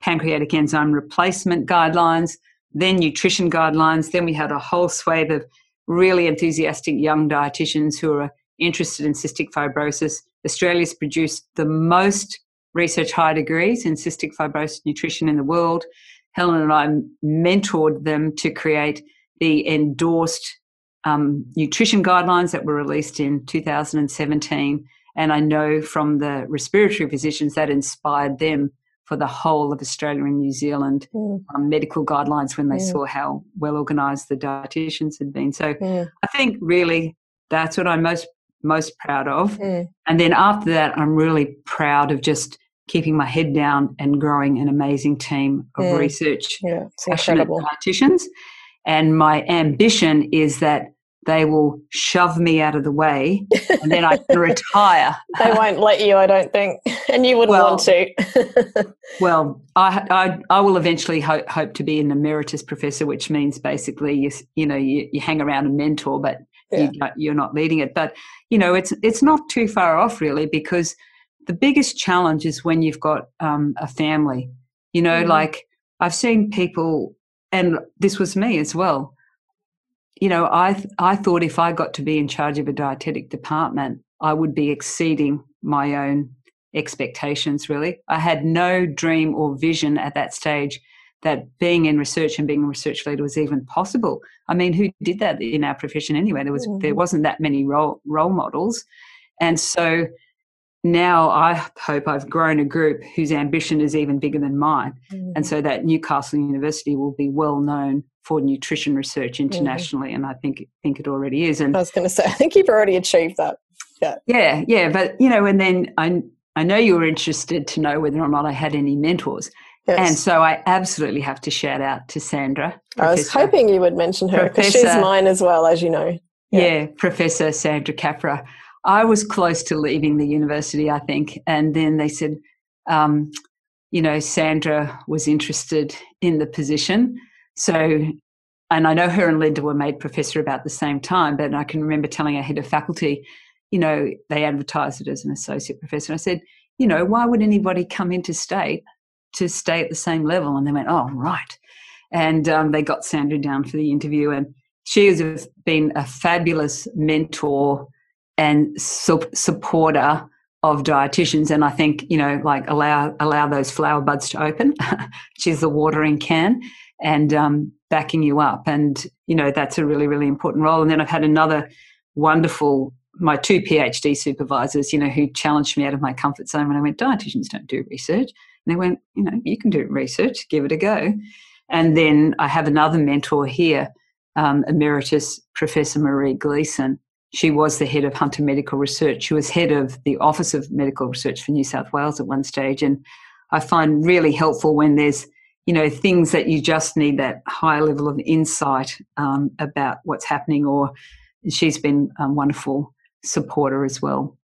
pancreatic enzyme replacement guidelines, then nutrition guidelines. Then we had a whole swathe of really enthusiastic young dietitians who are interested in cystic fibrosis. Australia's produced the most research high degrees in cystic fibrosis nutrition in the world. Helen and I mentored them to create the endorsed um, nutrition guidelines that were released in 2017. And I know from the respiratory physicians that inspired them for the whole of Australia and New Zealand mm. um, medical guidelines when they mm. saw how well organised the dietitians had been. So mm. I think really that's what I'm most most proud of. Mm. And then after that, I'm really proud of just keeping my head down and growing an amazing team of mm. research yeah, passionate dietitians. And my ambition is that they will shove me out of the way and then I can retire. they won't let you, I don't think. And you wouldn't well, want to. well, I, I, I, will eventually ho- hope to be an emeritus professor, which means basically you, you know, you, you hang around and mentor, but yeah. you, are not leading it. But, you know, it's, it's not too far off really because the biggest challenge is when you've got um, a family. You know, mm like I've seen people, and this was me as well you know, I th- I thought if I got to be in charge of a dietetic department, I would be exceeding my own expectations. Really, I had no dream or vision at that stage that being in research and being a research leader was even possible. I mean, who did that in our profession anyway? There was mm-hmm. there wasn't that many role role models, and so now I hope I've grown a group whose ambition is even bigger than mine, mm-hmm. and so that Newcastle University will be well known for nutrition research mm-hmm. internationally, mm. and I think think it already is. And I was going to say, I think you've already achieved that. Yeah, yeah, yeah. But you know, and then I I know you were interested to know whether or not I had any mentors. Yes. And so I absolutely have to shout out to Sandra. I was hoping you would mention her because she's mine as well, as you know. Yeah. yeah, Professor Sandra Capra. I was close to leaving the university, I think, and then they said, um, you know, Sandra was interested in the position. So, and I know her and Linda were made professor about the same time, but I can remember telling our head of faculty, you know, they advertised it as an associate professor. And I said, you know, why would anybody come into state to stay at the same level? And they went, oh, right. And um, they got Sandra down for the interview, and she has been a fabulous mentor and su- supporter of dietitians and i think you know like allow allow those flower buds to open she's the watering can and um, backing you up. And, you know, that's a really, really important role. And then I've had another wonderful, my two PhD supervisors, you know, who challenged me out of my comfort zone when I went, dietitians don't do research. They went, you know, you can do research, give it a go. And then I have another mentor here, um, Emeritus Professor Maree Gleeson. She was the head of Hunter Medical Research. She was head of the Office of Medical Research for New South Wales at one stage. And I find really helpful when there's you know things that you just need that higher level of insight um, about what's happening or she's been a wonderful supporter as well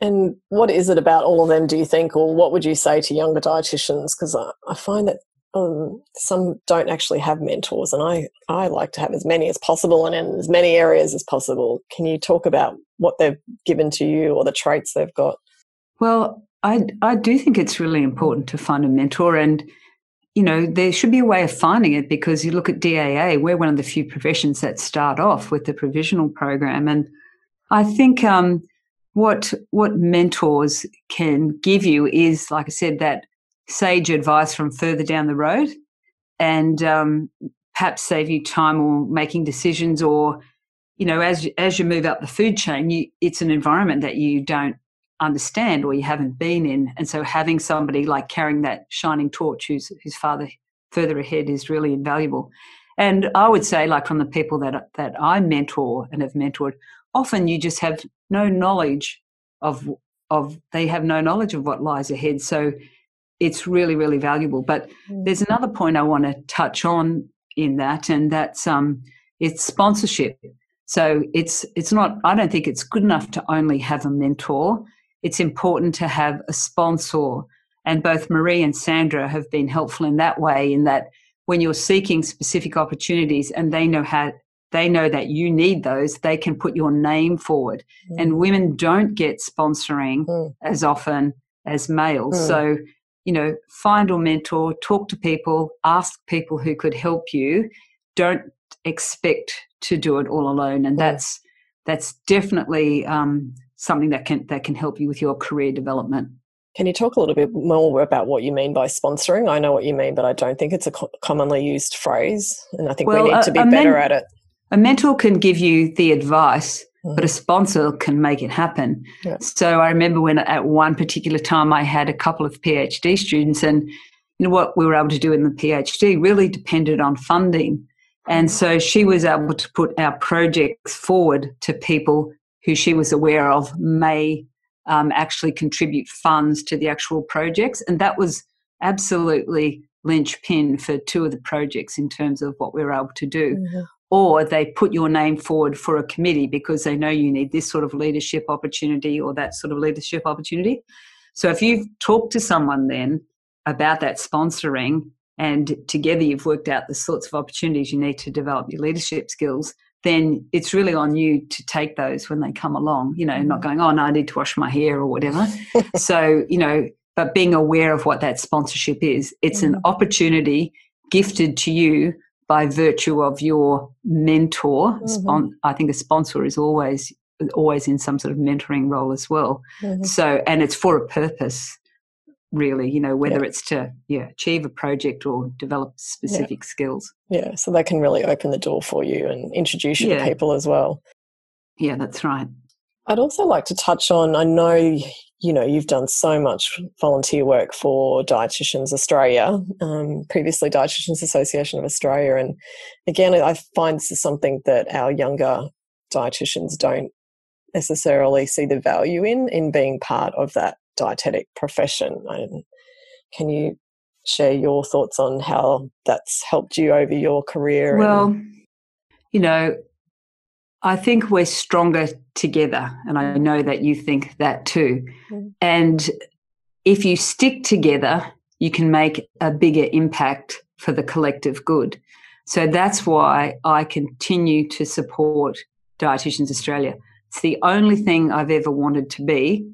and what is it about all of them do you think? Or what would you say to younger dietitians? Because I, I, find that um, some don't actually have mentors and I, I like to have as many as possible and in as many areas as possible. Can you talk about what they've given to you or the traits they've got? Well I, I do think it's really important to find a mentor and you know, there should be a way of finding it because you look at DAA, we're one of the few professions that start off with the provisional program. And I think um, what what mentors can give you is, like I said, that sage advice from further down the road, and um, perhaps save you time or making decisions, or you know, as as you move up the food chain, you, it's an environment that you don't understand or you haven't been in, and so having somebody like carrying that shining torch, who's who's farther further ahead, is really invaluable. And I would say, like from the people that that I mentor and have mentored, often you just have no knowledge of of they have no knowledge of what lies ahead. So it's really really valuable. But mm. there's another point I want to touch on in that, and that's um, it's sponsorship. So it's it's not. I don't think it's good enough to only have a mentor. It's important to have a sponsor. And both Maree and Sandra have been helpful in that way. In that when you're seeking specific opportunities and they know how they know that you need those, they can put your name forward. Mm. And women don't get sponsoring mm. as often as males. Mm. So, you know, find a mentor, talk to people, ask people who could help you. Don't expect to do it all alone. And that's that's definitely um, something that can that can help you with your career development. Can you talk a little bit more about what you mean by sponsoring? I know what you mean, but I don't think it's a commonly used phrase, and I think well, we need to be better men- at it. A mentor can give you the advice, mm-hmm. but a sponsor can make it happen. Yeah. So I remember when at one particular time I had a couple of PhD students, and you know what we were able to do in the PhD really depended on funding. And so she was able to put our projects forward to people who she was aware of may um, actually contribute funds to the actual projects. And that was absolutely linchpin for two of the projects in terms of what we were able to do. Mm-hmm or they put your name forward for a committee because they know you need this sort of leadership opportunity or that sort of leadership opportunity. So if you've talked to someone then about that sponsoring and together you've worked out the sorts of opportunities you need to develop your leadership skills, then it's really on you to take those when they come along, you know, not mm-hmm. going, oh, no, I need to wash my hair or whatever. so, you know, but being aware of what that sponsorship is, it's an mm-hmm. opportunity gifted to you by virtue of your mentor. Mm-hmm. I think a sponsor is always always in some sort of mentoring role as well. Mm-hmm. So, and it's for a purpose, really. You know, whether yeah. it's to yeah achieve a project or develop specific yeah. skills. Yeah, so that can really open the door for you and introduce you yeah. to people as well. Yeah, that's right. I'd also like to touch on. I know you know, you've done so much volunteer work for Dietitians Australia, um, previously Dietitians Association of Australia. And again, I find this is something that our younger dietitians don't necessarily see the value in, in being part of that dietetic profession. And can you share your thoughts on how that's helped you over your career? Well, and- you know, I think we're stronger together. And I know that you think that too. Mm. And if you stick together, you can make a bigger impact for the collective good. So that's why I continue to support Dietitians Australia. It's the only thing I've ever wanted to be.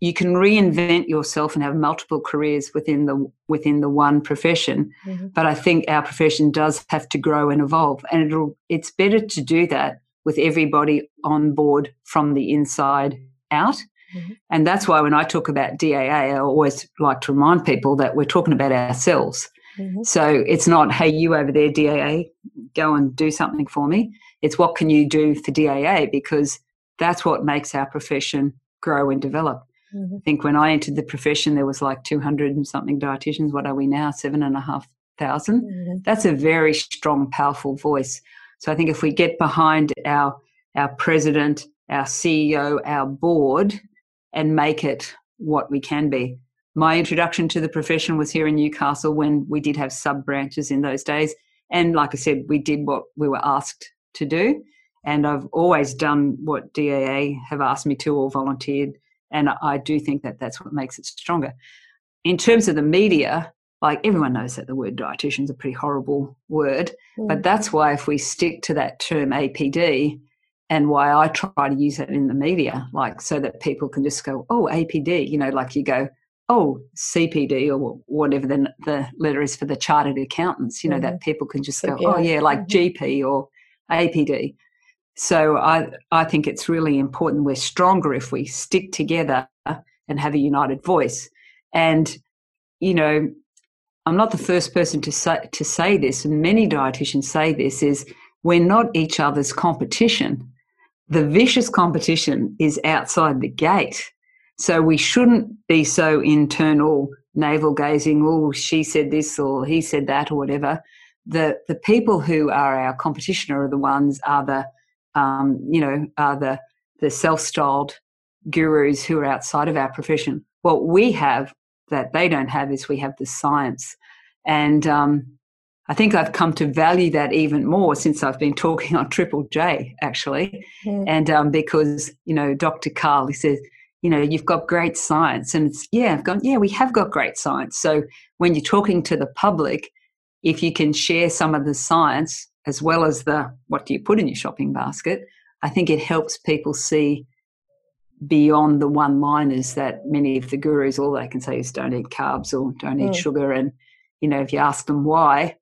You can reinvent yourself and have multiple careers within the within the one profession, mm-hmm. but I think our profession does have to grow and evolve, and it'll it's better to do that with everybody on board from the inside out. Mm-hmm. And that's why when I talk about DAA, I always like to remind people that we're talking about ourselves. Mm-hmm. So it's not, hey, you over there, DAA, go and do something for me. It's what can you do for DAA because that's what makes our profession grow and develop. Mm-hmm. I think when I entered the profession, there was like 200 and something dietitians. What are we now? Seven and a half thousand. Mm-hmm. That's a very strong, powerful voice. So I think if we get behind our our president, our CEO, our board, and make it what we can be. My introduction to the profession was here in Newcastle when we did have sub branches in those days. And like I said, we did what we were asked to do. And I've always done what DAA have asked me to or volunteered. And I do think that that's what makes it stronger. In terms of the media, like everyone knows that the word dietitian is a pretty horrible word, mm. but that's why if we stick to that term APD, and why I try to use it in the media, like so that people can just go, oh, APD, you know, like you go, oh, CPD or whatever the, the letter is for the chartered accountants, you know, mm that people can just go, oh, yeah, like mm-hmm. GP or APD. So I, I think it's really important. We're stronger if we stick together and have a united voice. And, you know, I'm not the first person to say, to say this, and many dietitians say this, is we're not each other's competition. The vicious competition is outside the gate. So we shouldn't be so internal, navel gazing, oh, she said this or he said that or whatever. The the people who are our competition are the ones are the um, you know, are the the self-styled gurus who are outside of our profession. What we have that they don't have is we have the science. And um, I think I've come to value that even more since I've been talking on Triple J, actually. Mm. And um, because, you know, Dr. Karl, he says, you know, you've got great science. And it's, yeah, I've gone, yeah, we have got great science. So when you're talking to the public, if you can share some of the science as well as the what do you put in your shopping basket, I think it helps people see beyond the one liners that many of the gurus all they can say is don't eat carbs or don't eat mm. sugar and you know if you ask them why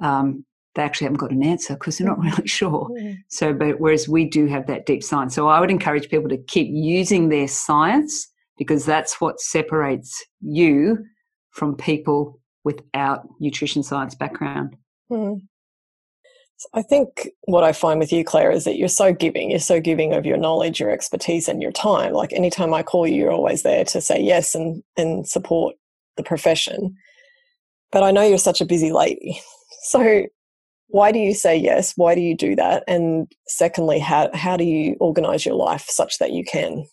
um, they actually haven't got an answer because they're not mm. really sure mm. so but whereas we do have that deep science so i would encourage people to keep using their science because that's what separates you from people without nutrition science background mm. I think what I find with you, Clare, is that you're so giving. You're so giving of your knowledge, your expertise, and your time. Like anytime I call you, you're always there to say yes and, and support the profession. But I know you're such a busy lady. So why do you say yes? Why do you do that? And secondly, how, how do you organize your life such that you can?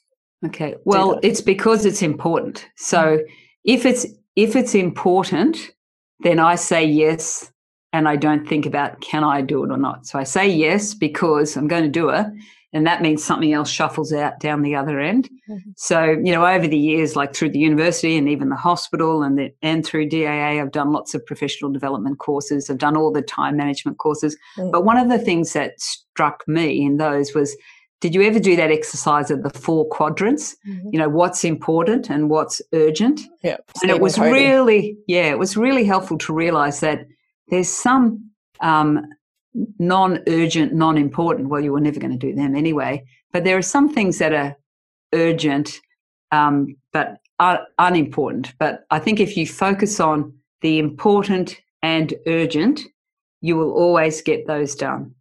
Okay. Well, it's because it's important. So mm. if it's if it's important, then I say yes and I don't think about can I do it or not. So I say yes because I'm going to do it. And that means something else shuffles out down the other end. Mm-hmm. So, you know, over the years, like through the university and even the hospital and the, and through DAA, I've done lots of professional development courses. I've done all the time management courses. Mm-hmm. But one of the things that struck me in those was did you ever do that exercise of the four quadrants? Mm-hmm. You know, what's important and what's urgent? Yeah. And it was really, yeah, it was really helpful to realize that there's some um, non urgent, non important. Well, you were never going to do them anyway. But there are some things that are urgent, um, but are unimportant. But I think if you focus on the important and urgent, you will always get those done.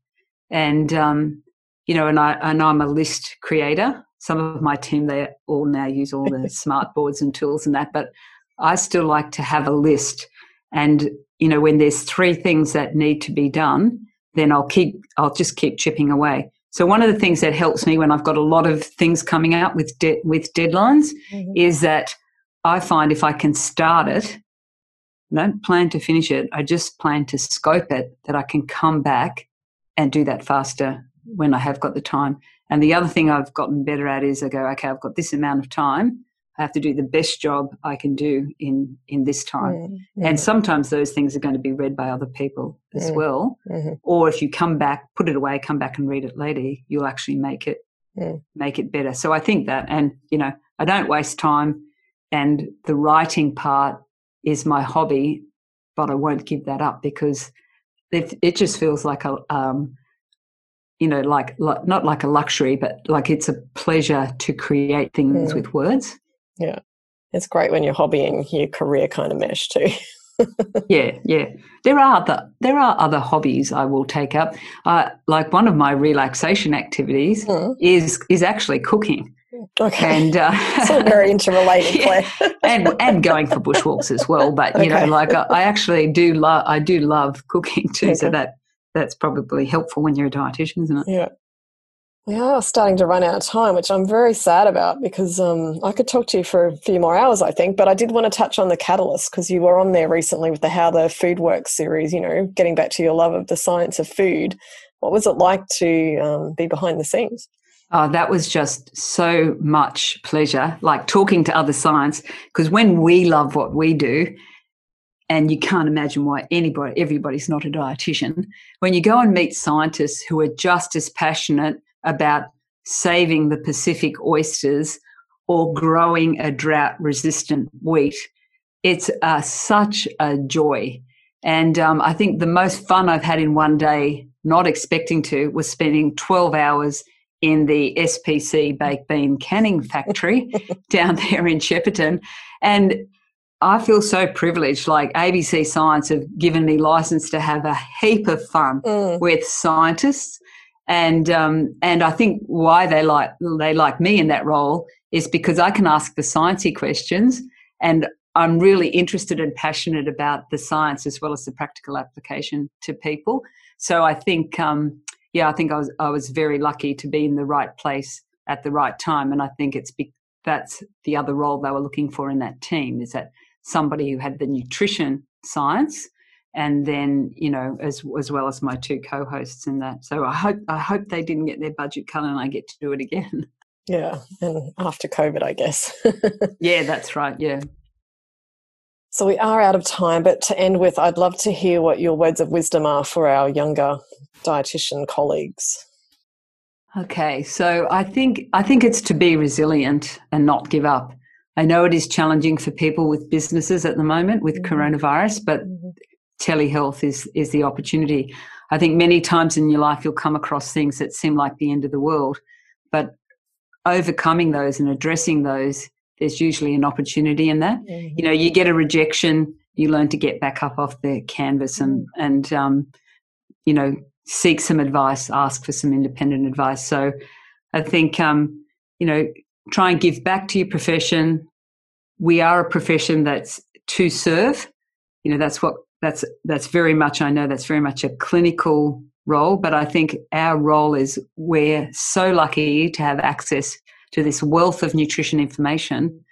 And um, you know, and I and I'm a list creator. Some of my team they all now use all the smart boards and tools and that, but I still like to have a list. And you know, when there's three things that need to be done, then I'll keep, I'll just keep chipping away. So one of the things that helps me when I've got a lot of things coming out with de- with deadlines mm-hmm. is that I find if I can start it, I don't plan to finish it. I just plan to scope it that I can come back and do that faster when I have got the time. And the other thing I've gotten better at is I go, okay, I've got this amount of time. I have to do the best job I can do in in this time. Mm-hmm. And sometimes those things are going to be read by other people as well. Mm-hmm. Or if you come back, put it away, come back and read it later, you'll actually make it mm. make it better. So I think that, and you know, I don't waste time. And the writing part is my hobby, but I won't give that up because it, it just feels like a um, you know, like, like, not like a luxury, but like it's a pleasure to create things mm. with words. Yeah. It's great when your hobby and your career kind of mesh too. yeah, yeah. There are the there are other hobbies I will take up. Uh, like one of my relaxation activities mm. is is actually cooking. Okay, and uh, it's all very interrelated, yeah. and and going for bushwalks as well. But you okay. know, like I, I actually do love I do love cooking too. Okay. So that that's probably helpful when you're a dietitian, isn't it? Yeah, we are starting to run out of time, which I'm very sad about because um, I could talk to you for a few more hours, I think. But I did want to touch on the catalyst because you were on there recently with the How the Food Works series, you know, getting back to your love of the science of food. What was it like to um, be behind the scenes? Oh, that was just so much pleasure, like talking to other science, because when we love what we do, and you can't imagine why anybody, everybody's not a dietitian, when you go and meet scientists who are just as passionate about saving the Pacific oysters or growing a drought resistant wheat. It's uh, such a joy. And um, I think the most fun I've had in one day not expecting to, was spending 12 hours in the SPC baked bean canning factory down there in Shepparton. And I feel so privileged. Like ABC Science have given me license to have a heap of fun mm. with scientists, and um, and I think why they like they like me in that role is because I can ask the sciencey questions, and I'm really interested and passionate about the science as well as the practical application to people. So I think, um, yeah, I think I was I was very lucky to be in the right place at the right time, and I think it's be- that's the other role they were looking for in that team is that somebody who had the nutrition science and then you know as as well as my two co-hosts in that. So i hope i hope they didn't get their budget cut and i get to do it again. Yeah and after covid i guess. Yeah that's right yeah. So we are out of time but to end with i'd love to hear what your words of wisdom are for our younger dietitian colleagues. Okay so i think i think it's to be resilient and not give up. I know it is challenging for people with businesses at the moment with mm-hmm. coronavirus, but mm-hmm. Telehealth is is the opportunity. I think many times in your life you'll come across things that seem like the end of the world, but overcoming those and addressing those, there's usually an opportunity in that. Mm-hmm. You know, you get a rejection, you learn to get back up off the canvas and mm-hmm. and um, you know seek some advice, ask for some independent advice. So I think um, you know try and give back to your profession. We are a profession that's to serve. You know, that's what that's that's very much I know that's very much a clinical role, but I think our role is we're so lucky to have access to this wealth of nutrition information,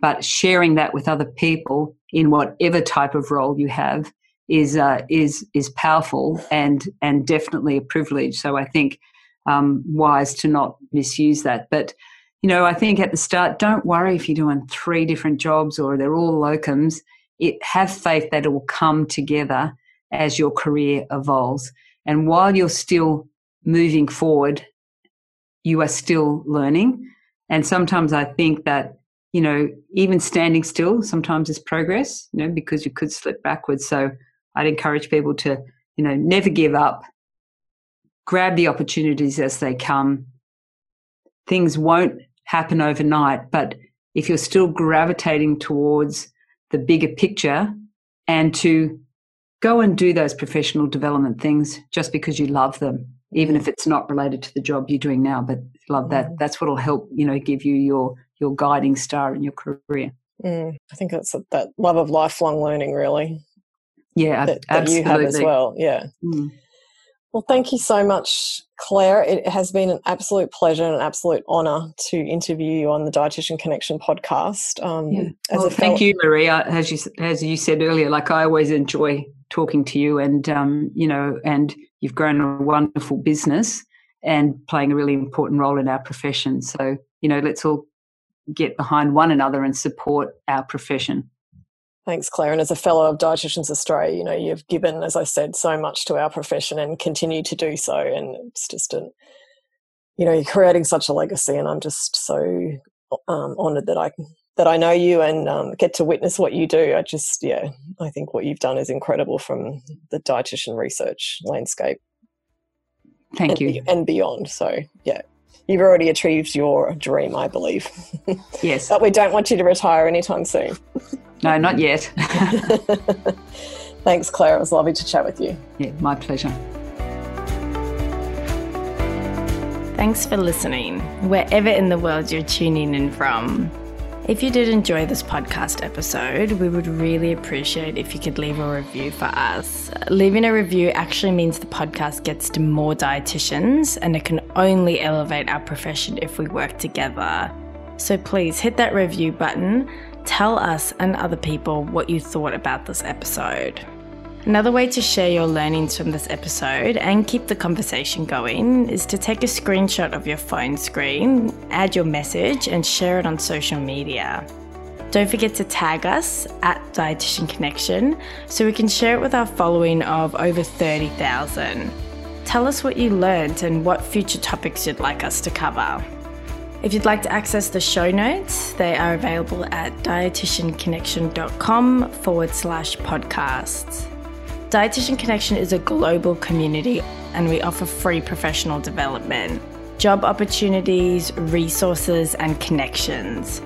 but sharing that with other people in whatever type of role you have is uh, is is powerful and and definitely a privilege. So I think um, wise to not misuse that, but you know, I think at the start, don't worry if you're doing three different jobs or they're all locums. It, have faith that it will come together as your career evolves. And while you're still moving forward, you are still learning. And sometimes I think that, you know, even standing still sometimes is progress, you know, because you could slip backwards. So I'd encourage people to, you know, never give up, grab the opportunities as they come. Things won't happen overnight. But if you're still gravitating towards the bigger picture and to go and do those professional development things just because you love them, even if it's not related to the job you're doing now, but love that. Mm. That's what'll help, you know, give you your your guiding star in your career. Mm, I think that's that love of lifelong learning, really. Yeah, that, that you have as well. Yeah. Mm. Well, thank you so much, Clare. It has been an absolute pleasure and an absolute honour to interview you on the Dietitian Connection podcast. Um, yeah. well, thank you, Maria. As you as you said earlier, like I always enjoy talking to you, and um, you know, and you've grown a wonderful business and playing a really important role in our profession. So you know, let's all get behind one another and support our profession. Thanks, Clare. And as a fellow of Dietitians Australia, you know, you've given, as I said, so much to our profession and continue to do so. And it's just a, you know, you're creating such a legacy. And I'm just so um, honoured that I that I know you and um, get to witness what you do. I just, yeah, I think what you've done is incredible from the dietitian research landscape. Thank and, you. And beyond. So, yeah, you've already achieved your dream, I believe. Yes. but we don't want you to retire anytime soon. No, not yet. Thanks, Clare. It was lovely to chat with you. Yeah, my pleasure. Thanks for listening, wherever in the world you're tuning in from. If you did enjoy this podcast episode, we would really appreciate if you could leave a review for us. Leaving a review actually means the podcast gets to more dietitians, and it can only elevate our profession if we work together. So please hit that review button Tell us and other people what you thought about this episode. Another way to share your learnings from this episode and keep the conversation going is to take a screenshot of your phone screen, add your message, and share it on social media. Don't forget to tag us at Dietitian Connection so we can share it with our following of over 30,000. Tell us what you learned and what future topics you'd like us to cover. If you'd like to access the show notes, they are available at dietitianconnection.com forward slash podcasts. Dietitian Connection is a global community and we offer free professional development, job opportunities, resources, and connections.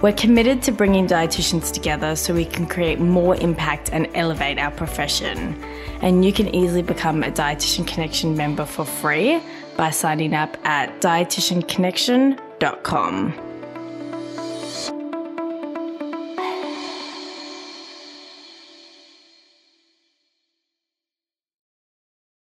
We're committed to bringing dietitians together so we can create more impact and elevate our profession. And you can easily become a Dietitian Connection member for free by signing up at dietitianconnection.com facebook.com.